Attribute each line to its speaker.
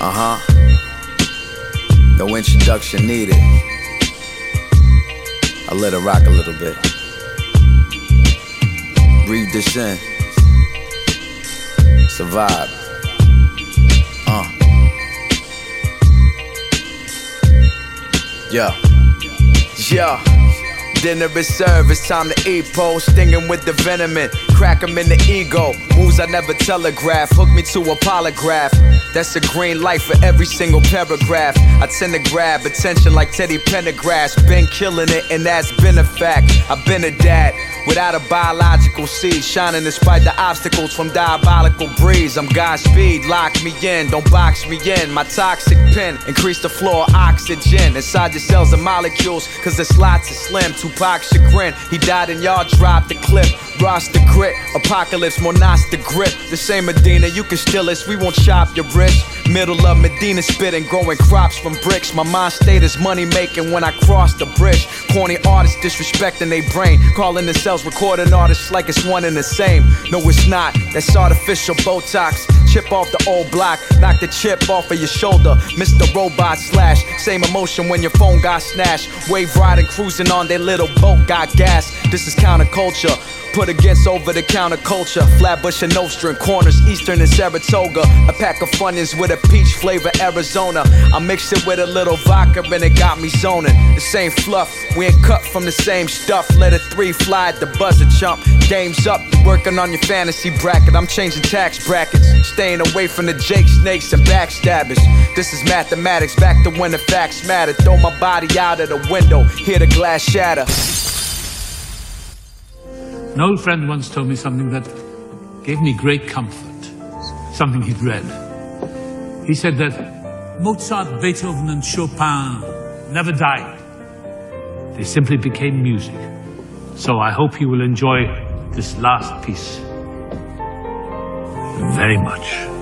Speaker 1: Uh huh. No introduction needed. I let it rock a little bit. Breathe this in. Survive. Uh. Yeah. Yeah. Dinner is served, it's time to eat. Pole stinging with the venom. Crack in the ego. Moves I never telegraph. Hook me to a polygraph. That's a green light for every single paragraph. I tend to grab attention like Teddy Pendergrass. Been killing it, and that's been a fact. I've been a dad. Without a biological seed, shining despite the obstacles from diabolical breeze. I'm Godspeed, lock me in, don't box me in. My toxic pen, increase the flow of oxygen. Inside your cells and molecules, cause the slots are slim. Tupac chagrin, he died and y'all dropped the clip. Roster grit, apocalypse, monas the grip. The same Medina, you can steal us, we won't chop your wrist. Middle of Medina spitting, growing crops from bricks. My mind state is money making when I cross the bridge. Corny artists disrespecting their brain, calling themselves recording artists like it's one and the same. No, it's not. That's artificial Botox. Chip off the old block, knock the chip off of your shoulder. Mr. Robot slash, same emotion when your phone got snatched. Wave riding, cruising on their little boat, got gas. This is counterculture. Put against over the counter culture. Flatbush and Nostrand, corners, Eastern and Saratoga. A pack of Funyuns with a peach flavor, Arizona. I mixed it with a little vodka and it got me zoning. The same fluff, we ain't cut from the same stuff. Let a three fly at the buzzer chump. Game's up, you working on your fantasy bracket. I'm changing tax brackets. Staying away from the Jake snakes and backstabbers. This is mathematics, back to when the facts matter. Throw my body out of the window, hear the glass shatter.
Speaker 2: An old friend once told me something that gave me great comfort, something he'd read. He said that Mozart, Beethoven, and Chopin never died. They simply became music. So I hope you will enjoy this last piece very much.